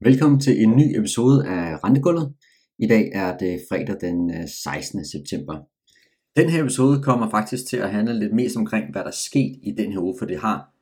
Velkommen til en ny episode af Rentegulvet. I dag er det fredag den øh, 16. September. Den her episode kommer faktisk til at handle lidt mest omkring, hvad der er sket i den her uge, for det har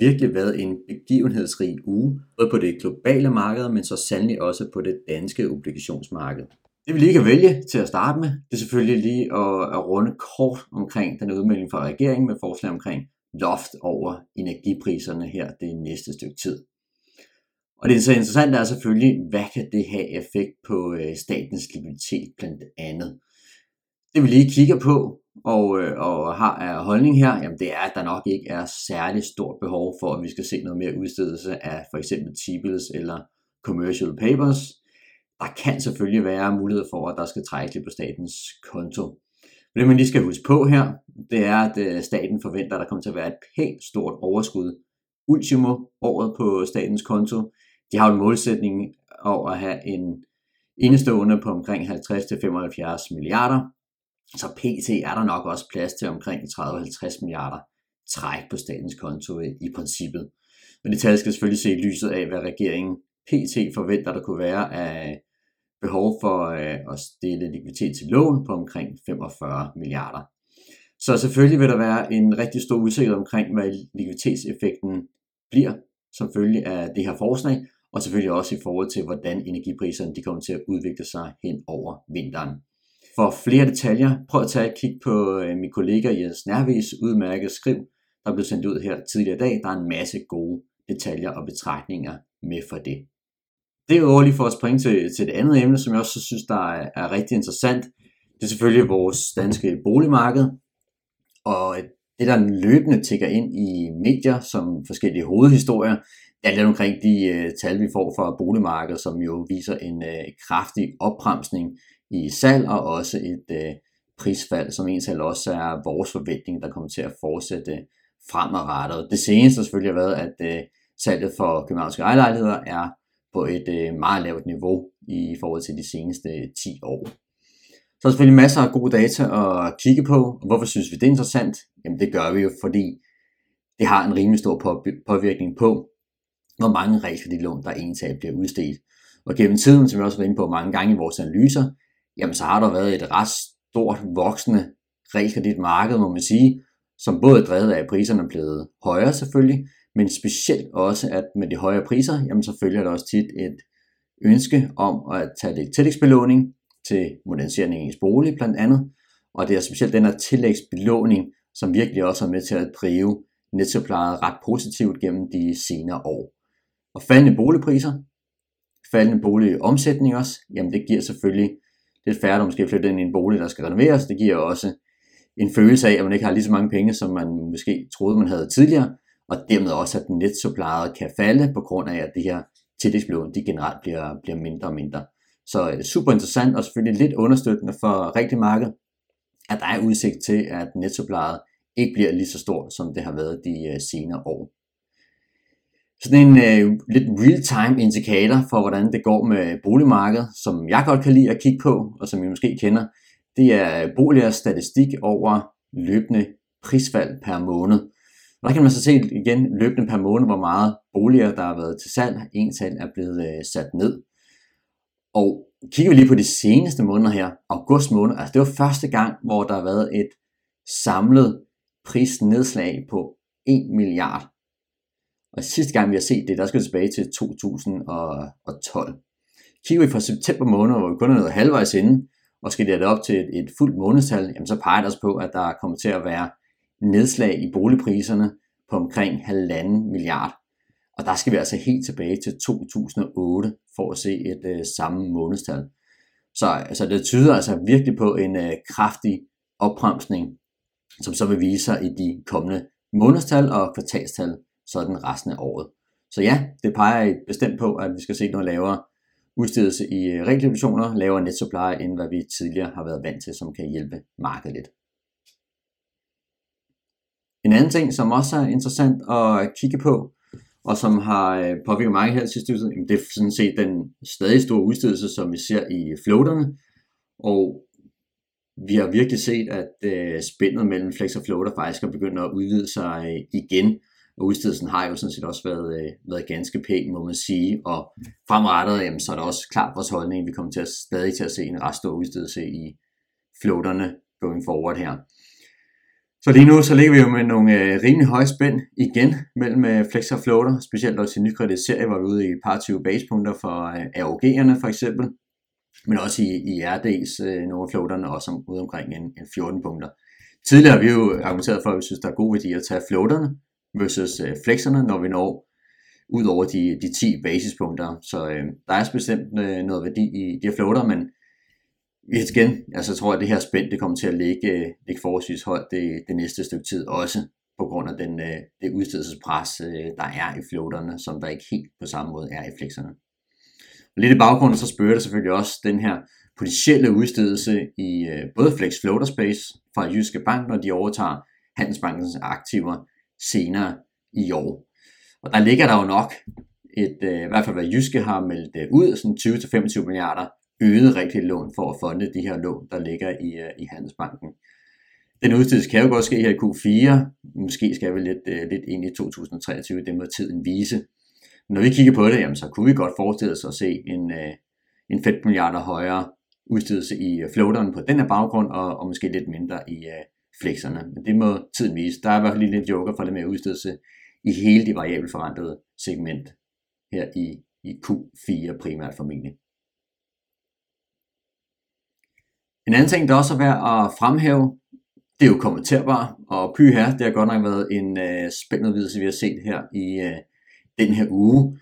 virkelig været en begivenhedsrig uge, både på det globale marked, men så sandelig også på det danske obligationsmarked. Det vi lige kan vælge til at starte med, det er selvfølgelig lige at, at runde kort omkring den udmelding fra regeringen med forslag omkring loft over energipriserne her det næste stykke tid. Og det er så interessant er selvfølgelig, hvad kan det have effekt på øh, statens likviditet blandt andet. Det vi lige kigger på og, øh, og har af holdning her, jamen det er, at der nok ikke er særlig stort behov for, at vi skal se noget mere udstedelse af for eksempel T-bills eller commercial papers. Der kan selvfølgelig være mulighed for, at der skal trække lidt på statens konto. Men det man lige skal huske på her, det er, at øh, staten forventer, at der kommer til at være et pænt stort overskud ultimo året på statens konto de har en målsætning over at have en indestående på omkring 50-75 milliarder. Så pt. er der nok også plads til omkring 30-50 milliarder træk på statens konto i princippet. Men det tal skal selvfølgelig se i lyset af, hvad regeringen pt. forventer, der kunne være af behov for øh, at stille likviditet til lån på omkring 45 milliarder. Så selvfølgelig vil der være en rigtig stor usikkerhed omkring, hvad likviditetseffekten bliver som følge af det her forslag, og selvfølgelig også i forhold til, hvordan energipriserne de kommer til at udvikle sig hen over vinteren. For flere detaljer, prøv at tage et kig på øh, min kollega Jens Nærvis udmærket skriv, der blev sendt ud her tidligere i dag. Der er en masse gode detaljer og betragtninger med for det. Det er lige for at springe til, til det andet emne, som jeg også synes, der er, er rigtig interessant. Det er selvfølgelig vores danske boligmarked, og det der løbende tigger ind i medier som forskellige hovedhistorier, Ja, lidt omkring de uh, tal, vi får fra boligmarkedet, som jo viser en uh, kraftig opbremsning i salg og også et uh, prisfald, som tal også er vores forventning, der kommer til at fortsætte fremadrettet. Det seneste har selvfølgelig været, at uh, salget for københavnske ejerlejligheder er på et uh, meget lavt niveau i forhold til de seneste 10 år. Så er selvfølgelig masser af gode data at kigge på. Hvorfor synes vi det er interessant? Jamen det gør vi jo, fordi det har en rimelig stor påvirkning på, hvor mange realkreditlån, der egentlig bliver udstedt. Og gennem tiden, som vi også har været inde på mange gange i vores analyser, jamen så har der været et ret stort voksende realkreditmarked, må man sige, som både er drevet af, at priserne er blevet højere selvfølgelig, men specielt også, at med de højere priser, jamen så følger der også tit et ønske om at tage lidt tillægsbelåning til modernisering af ens bolig blandt andet, og det er specielt den her tillægsbelåning, som virkelig også er med til at drive nettopladet ret positivt gennem de senere år. Og faldende boligpriser, faldende boligomsætning også, jamen det giver selvfølgelig lidt færre, der måske flytter ind i en bolig, der skal renoveres. Det giver også en følelse af, at man ikke har lige så mange penge, som man måske troede, man havde tidligere, og dermed også, at nettopladet kan falde på grund af, at det her tillægslån, de generelt bliver, bliver mindre og mindre. Så øh, super interessant og selvfølgelig lidt understøttende for rigtig marked, at der er udsigt til, at nettopladet ikke bliver lige så stort, som det har været de øh, senere år sådan en øh, lidt real-time indikator for, hvordan det går med boligmarkedet, som jeg godt kan lide at kigge på, og som I måske kender, det er boligers statistik over løbende prisfald per måned. Og der kan man så se igen løbende per måned, hvor meget boliger, der har været til salg, en tal er blevet øh, sat ned. Og kigger vi lige på de seneste måneder her, august måned, altså det var første gang, hvor der har været et samlet prisnedslag på 1 milliard og sidste gang vi har set det, der skal vi tilbage til 2012. Kigger vi fra september måned, hvor vi kun er nået halvvejs inde, og skal det op til et, et fuldt månedstal, jamen så peger det os på, at der kommer til at være nedslag i boligpriserne på omkring halvanden milliard. Og der skal vi altså helt tilbage til 2008 for at se et øh, samme månedstal. Så altså, det tyder altså virkelig på en øh, kraftig opbremsning, som så vil vise sig i de kommende månedstal og kvartalstal sådan resten af året. Så ja, det peger bestemt på, at vi skal se noget lavere udstedelse i øh, lavere net supply, end hvad vi tidligere har været vant til, som kan hjælpe markedet lidt. En anden ting, som også er interessant at kigge på, og som har øh, påvirket mange her sidste uge, det er sådan set den stadig store udstedelse, som vi ser i floaterne. Og vi har virkelig set, at øh, spændet mellem flex og floater faktisk er begyndt at udvide sig øh, igen og udstedelsen har jo sådan set også været, øh, været ganske pæn, må man sige, og fremrettet, jamen, så er det også klart vores holdning, vi kommer til at stadig til at se en ret stor udstedelse i floaterne going forward her. Så lige nu så ligger vi jo med nogle øh, rimelig høje spænd igen mellem øh, flex og floater, specielt også i nykredit serie, hvor vi er ude i et par 20 basepunkter for øh, AOG'erne for eksempel, men også i, i RD's øh, nogle af floaterne, også om, ude omkring en, en 14 punkter. Tidligere har vi jo argumenteret for, at vi synes, der er god værdi at tage floaterne versus øh, flexerne, når vi når ud over de, de 10 basispunkter. Så øh, der er bestemt øh, noget værdi i de her floater, men igen, altså tror jeg, at det her spænd det kommer til at ligge, øh, ligge forholdsvis højt det, det næste stykke tid også, på grund af den, øh, det udstedelsespres, øh, der er i floaterne, som der ikke helt på samme måde er i flexerne. Og lidt i baggrunden, så spørger det selvfølgelig også den her potentielle udstedelse i øh, både Flex Floater Space fra Jyske Bank, når de overtager Handelsbankens aktiver senere i år. Og der ligger der jo nok et, øh, i hvert fald hvad Jyske har meldt øh, ud, sådan 20-25 milliarder øget rigtig lån for at fonde de her lån, der ligger i, øh, i Handelsbanken. Den udstedelse kan jo godt ske her i Q4, måske skal vi lidt, lidt ind i 2023, det må tiden vise. Når vi kigger på det, jamen, så kunne vi godt forestille os at se en, en 5 milliarder højere udstedelse i floateren på den her baggrund, og, og måske lidt mindre i flekserne. flexerne. Men det må tiden vise. Der er i hvert fald lige lidt joker for det med udstedelse i hele det variabelt forrentede segment her i, i Q4 primært formentlig. En anden ting, der også er værd at fremhæve, det er jo kommenterbar, og py her, det har godt nok været en øh, spændende udvidelse, vi har set her i øh, den her uge,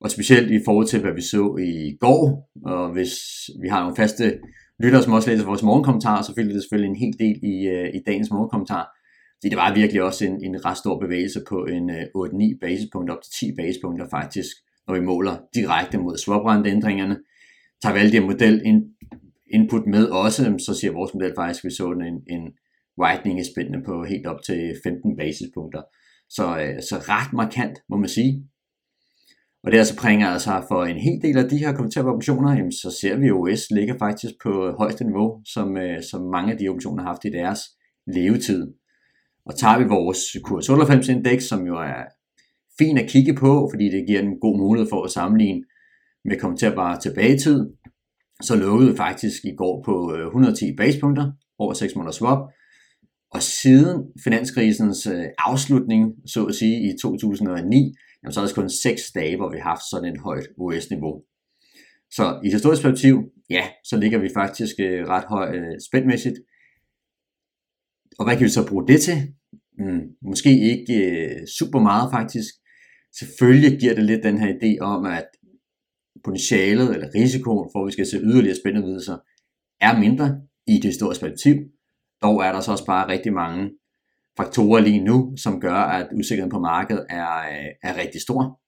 og specielt i forhold til, hvad vi så i går, og hvis vi har nogle faste lyttere, som også læser vores morgenkommentar, så følger det selvfølgelig en hel del i, øh, i dagens morgenkommentar, fordi det var virkelig også en, en ret stor bevægelse på en øh, 8-9 basispunkter, op til 10 basispunkter faktisk, når vi måler direkte mod swap-renteændringerne. Tager vi alle de her model ind, input med også, så siger vores model faktisk, at vi så en, en widening i spændende på helt op til 15 basispunkter. Så, øh, så ret markant, må man sige. Og det altså bringer altså for en hel del af de her kommenterbare optioner, jamen, så ser vi, at OS ligger faktisk på højeste niveau, som, øh, som mange af de optioner har haft i deres levetid. Og tager vi vores kurs 98 indeks, som jo er fint at kigge på, fordi det giver en god mulighed for at sammenligne med kommenterbare tilbagetid, så lukkede vi faktisk i går på øh, 110 basepunkter over 6 måneder swap. Og siden finanskrisens øh, afslutning, så at sige, i 2009, jamen, så er det altså kun 6 dage, hvor vi har haft sådan et højt OS-niveau. Så i historisk perspektiv, ja, så ligger vi faktisk øh, ret højt øh, spændmæssigt. Og hvad kan vi så bruge det til? Mm, måske ikke øh, super meget faktisk. Selvfølgelig giver det lidt den her idé om, at potentialet eller risikoen for, at vi skal se yderligere spændende videlser, er mindre i det historiske perspektiv. Dog er der så også bare rigtig mange faktorer lige nu, som gør, at usikkerheden på markedet er, øh, er rigtig stor.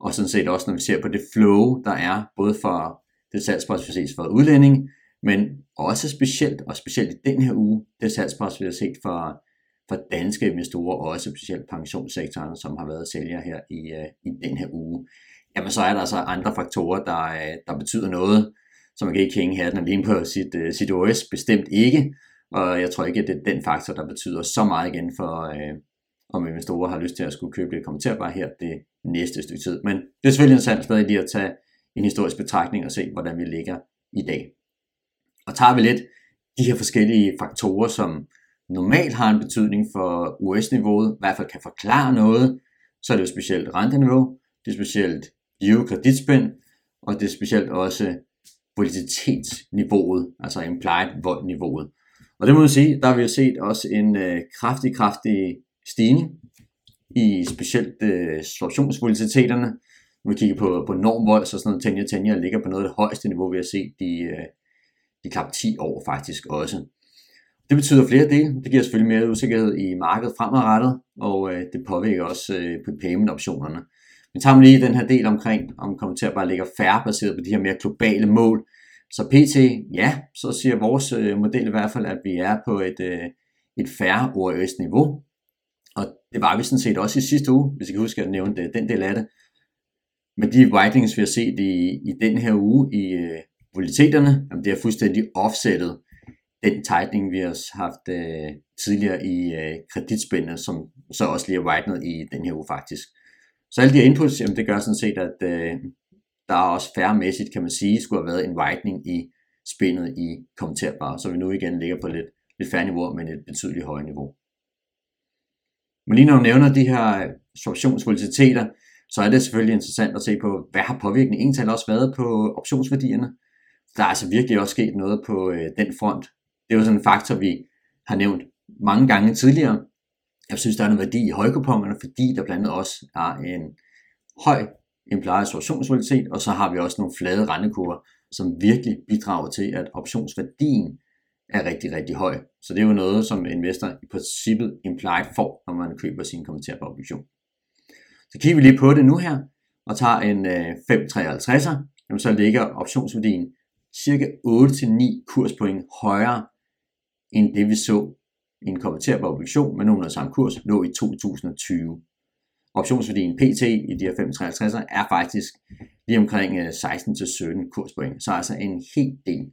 Og sådan set også, når vi ser på det flow, der er, både for det salgspres, vi har set for udlænding, men også specielt, og specielt i den her uge, det salgspres, vi har set for, for danske investorer, og også specielt pensionssektoren, som har været sælger her i, øh, i den her uge jamen så er der altså andre faktorer, der, øh, der betyder noget, så man kan ikke hænge hatten alene på sit, sit OS, bestemt ikke, og jeg tror ikke, at det er den faktor, der betyder så meget igen for, øh, om investorer har lyst til at skulle købe det kommenterbare her det næste stykke tid. Men det er selvfølgelig interessant stadig lige at tage en historisk betragtning og se, hvordan vi ligger i dag. Og tager vi lidt de her forskellige faktorer, som normalt har en betydning for US-niveauet, i hvert fald kan forklare noget, så er det jo specielt renteniveau, det er specielt kreditspænd, og det er specielt også volatilitetsniveauet, altså implied vold-niveauet. Og det må man sige, der har vi jo set også en øh, kraftig, kraftig stigning i specielt øh, swaptionsvolatiliteterne. Når vi kigger på, på normvold, så sådan noget tenja tenja ligger på noget af det højeste niveau, vi har set de, øh, de knap 10 år faktisk også. Det betyder flere dele. Det giver selvfølgelig mere usikkerhed i markedet fremadrettet, og øh, det påvirker også øh, på payment-optionerne. Men tager man lige den her del omkring, om kommer til at bare ligge færre baseret på de her mere globale mål. Så PT, ja, så siger vores øh, model i hvert fald, at vi er på et, øh, et færre ORS-niveau. Og det var vi sådan set også i sidste uge, hvis I kan huske at nævne det, den del af det. Men de whitelings, vi har set i, i den her uge i øh, voliteterne, jamen det er fuldstændig offsettet den tightening, vi har haft øh, tidligere i øh, kreditspændene, som så også lige er widenet i den her uge faktisk. Så alle de her inputs, jamen det gør sådan set, at øh, der er også færremæssigt, kan man sige, skulle have været en widening i spændet i kommenterbar, så vi nu igen ligger på lidt, lidt færre niveau, men et betydeligt højere niveau. Men lige når du nævner de her øh, optionsvolatiliteter, så er det selvfølgelig interessant at se på, hvad har påvirkningen egentlig også været på optionsværdierne. Der er altså virkelig også sket noget på øh, den front. Det er jo sådan en faktor, vi har nævnt mange gange tidligere. Jeg synes, der er noget værdi i højkupongerne, fordi der blandt andet også er en høj implied observationsvolatilitet, og så har vi også nogle flade rentekurver, som virkelig bidrager til, at optionsværdien er rigtig, rigtig høj. Så det er jo noget, som investor i princippet implied får, når man køber sin kommenterbare på obligation. Så kigger vi lige på det nu her, og tager en øh, 5,53'er, jamen så ligger optionsværdien cirka 8-9 kurspoint højere, end det vi så i en konverterbar obligation med nogenlunde samme kurs, lå i 2020. Optionsværdien PT i de her 5,53'er er faktisk lige omkring øh, 16-17 kurspoint, så altså en helt del.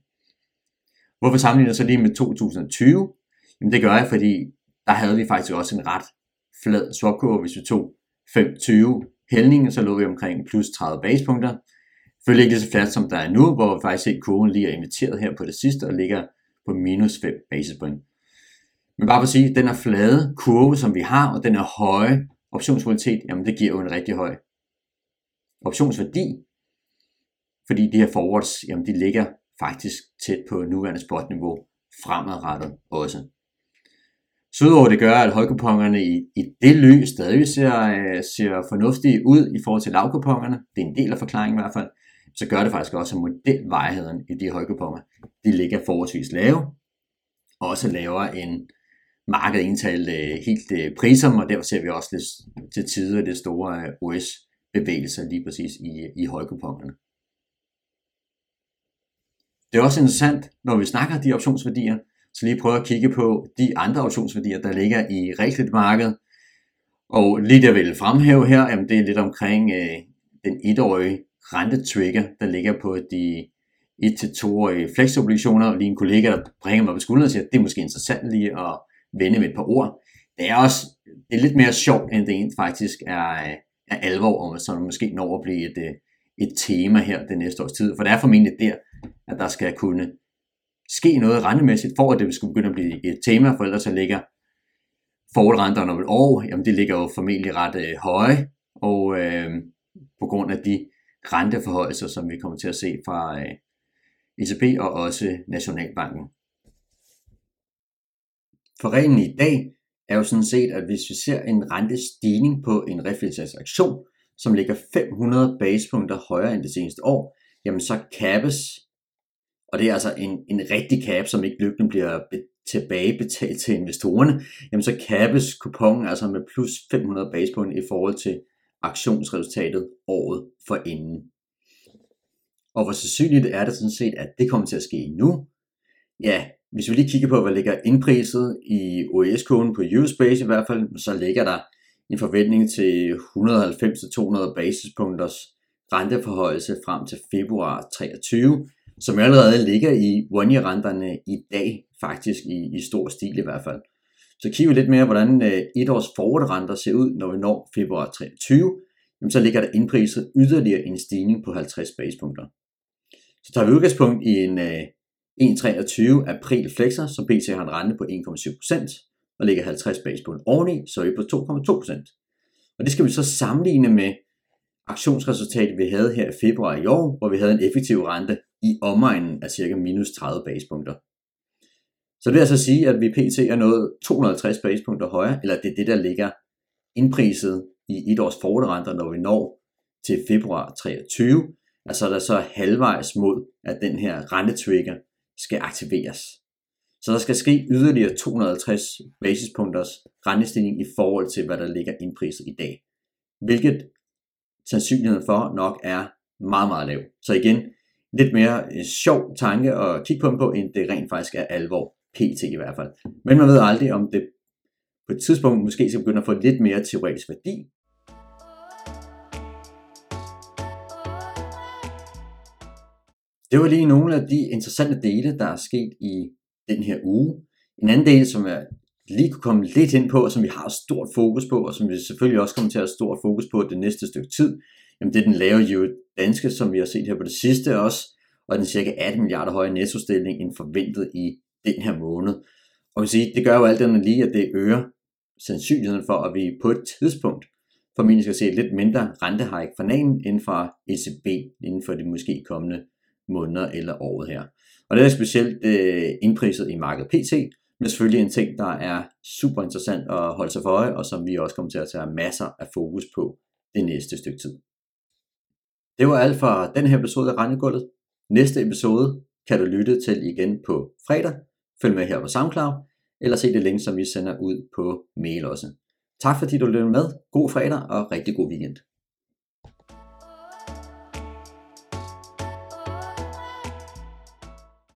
Hvorfor sammenligner jeg så lige med 2020? Jamen det gør jeg, fordi der havde vi faktisk også en ret flad swapkurve, hvis vi tog 5,20 hældningen, så lå vi omkring plus 30 basepunkter. Selvfølgelig ikke lige så flat som der er nu, hvor vi faktisk set kurven lige er inviteret her på det sidste og ligger på minus 5 basispoint. Men bare for at sige, den er flade kurve, som vi har, og den er høje optionsvolatilitet, jamen det giver jo en rigtig høj optionsværdi, fordi de her forwards, jamen de ligger faktisk tæt på nuværende spotniveau fremadrettet også. Så udover det gør, at højkupongerne i, i det lys stadig ser, øh, ser fornuftige ud i forhold til lavkupongerne, det er en del af forklaringen i hvert fald, så gør det faktisk også, at modelvejheden i de højkuponger, de ligger forholdsvis lave, også lavere end markedet indtalt øh, helt øh, priser, og derfor ser vi også lidt til tider det store øh, OS-bevægelser lige præcis i, i højkuponerne. Det er også interessant, når vi snakker de optionsværdier, så lige prøve at kigge på de andre optionsværdier, der ligger i realkreditmarkedet. Og lige der vil fremhæve her, jamen det er lidt omkring øh, den etårige rentetrigger, der ligger på de 1-2-årige flexobligationer. Lige en kollega, der bringer mig på skulderen og siger, at det er måske interessant lige at vende med et par ord. Det er også det er lidt mere sjovt, end det egentlig faktisk er, øh, er alvor, om så måske når at blive et, øh, et tema her det næste års tid. For det er formentlig der, at der skal kunne ske noget rentemæssigt, for at det skal begynde at blive et tema, for ellers så ligger forholdrenterne om et år, jamen det ligger jo formentlig ret øh, høje, og øh, på grund af de renteforhøjelser, som vi kommer til at se fra øh, ECB og også Nationalbanken. For reglen i dag er jo sådan set, at hvis vi ser en rentestigning på en refleksaktion, som ligger 500 basepunkter højere end det seneste år, jamen så kappes, og det er altså en, en rigtig cap, som ikke løbende bliver tilbagebetalt til investorerne, jamen så kappes kupongen altså med plus 500 basepunkter i forhold til aktionsresultatet året for inden. Og hvor sandsynligt er det sådan set, at det kommer til at ske nu? Ja, hvis vi lige kigger på, hvad ligger indpriset i OES-koden på Eurospace i hvert fald, så ligger der en forventning til 190-200 basispunkters renteforhøjelse frem til februar 23, som allerede ligger i one-year-renterne i dag, faktisk i, i stor stil i hvert fald. Så kigger vi lidt mere, hvordan øh, et års forward-renter ser ud, når vi når februar 23, jamen så ligger der indpriset yderligere en stigning på 50 basispunkter. Så tager vi udgangspunkt i en øh, 1,23 april flexer, som BT har en rente på 1,7% og ligger 50 basepoint oveni, så er vi på 2,2%. Og det skal vi så sammenligne med aktionsresultatet, vi havde her i februar i år, hvor vi havde en effektiv rente i omegnen af cirka minus 30 basispunkter. Så det vil altså sige, at vi pt. er nået 250 basispunkter højere, eller det er det, der ligger indpriset i et års forderenter, når vi når til februar 23. Altså der så halvvejs mod, at den her rentetrigger skal aktiveres. Så der skal ske yderligere 250 basispunkters rentestigning i forhold til, hvad der ligger indpriset i dag. Hvilket sandsynligheden for nok er meget, meget lav. Så igen, lidt mere øh, sjov tanke at kigge på dem på, end det rent faktisk er alvor, pt i hvert fald. Men man ved aldrig, om det på et tidspunkt måske skal begynde at få lidt mere teoretisk værdi, Det var lige nogle af de interessante dele, der er sket i den her uge. En anden del, som er lige kunne komme lidt ind på, og som vi har stort fokus på, og som vi selvfølgelig også kommer til at have stort fokus på det næste stykke tid, jamen det er den lave yield danske, som vi har set her på det sidste også, og den cirka 18 milliarder høje nettostilling end forventet i den her måned. Og kan sige, det gør jo alt andet lige, at det øger sandsynligheden for, at vi på et tidspunkt formentlig skal se lidt mindre rentehike fra NAN end fra ECB inden for de måske kommende måneder eller året her. Og det er specielt øh, indpriset i markedet PT, men selvfølgelig en ting, der er super interessant at holde sig for øje, og som vi også kommer til at tage masser af fokus på det næste stykke tid. Det var alt for den her episode af Rendegulvet. Næste episode kan du lytte til igen på fredag. Følg med her på SoundCloud, eller se det link, som vi sender ud på mail også. Tak fordi du lyttede med. God fredag og rigtig god weekend.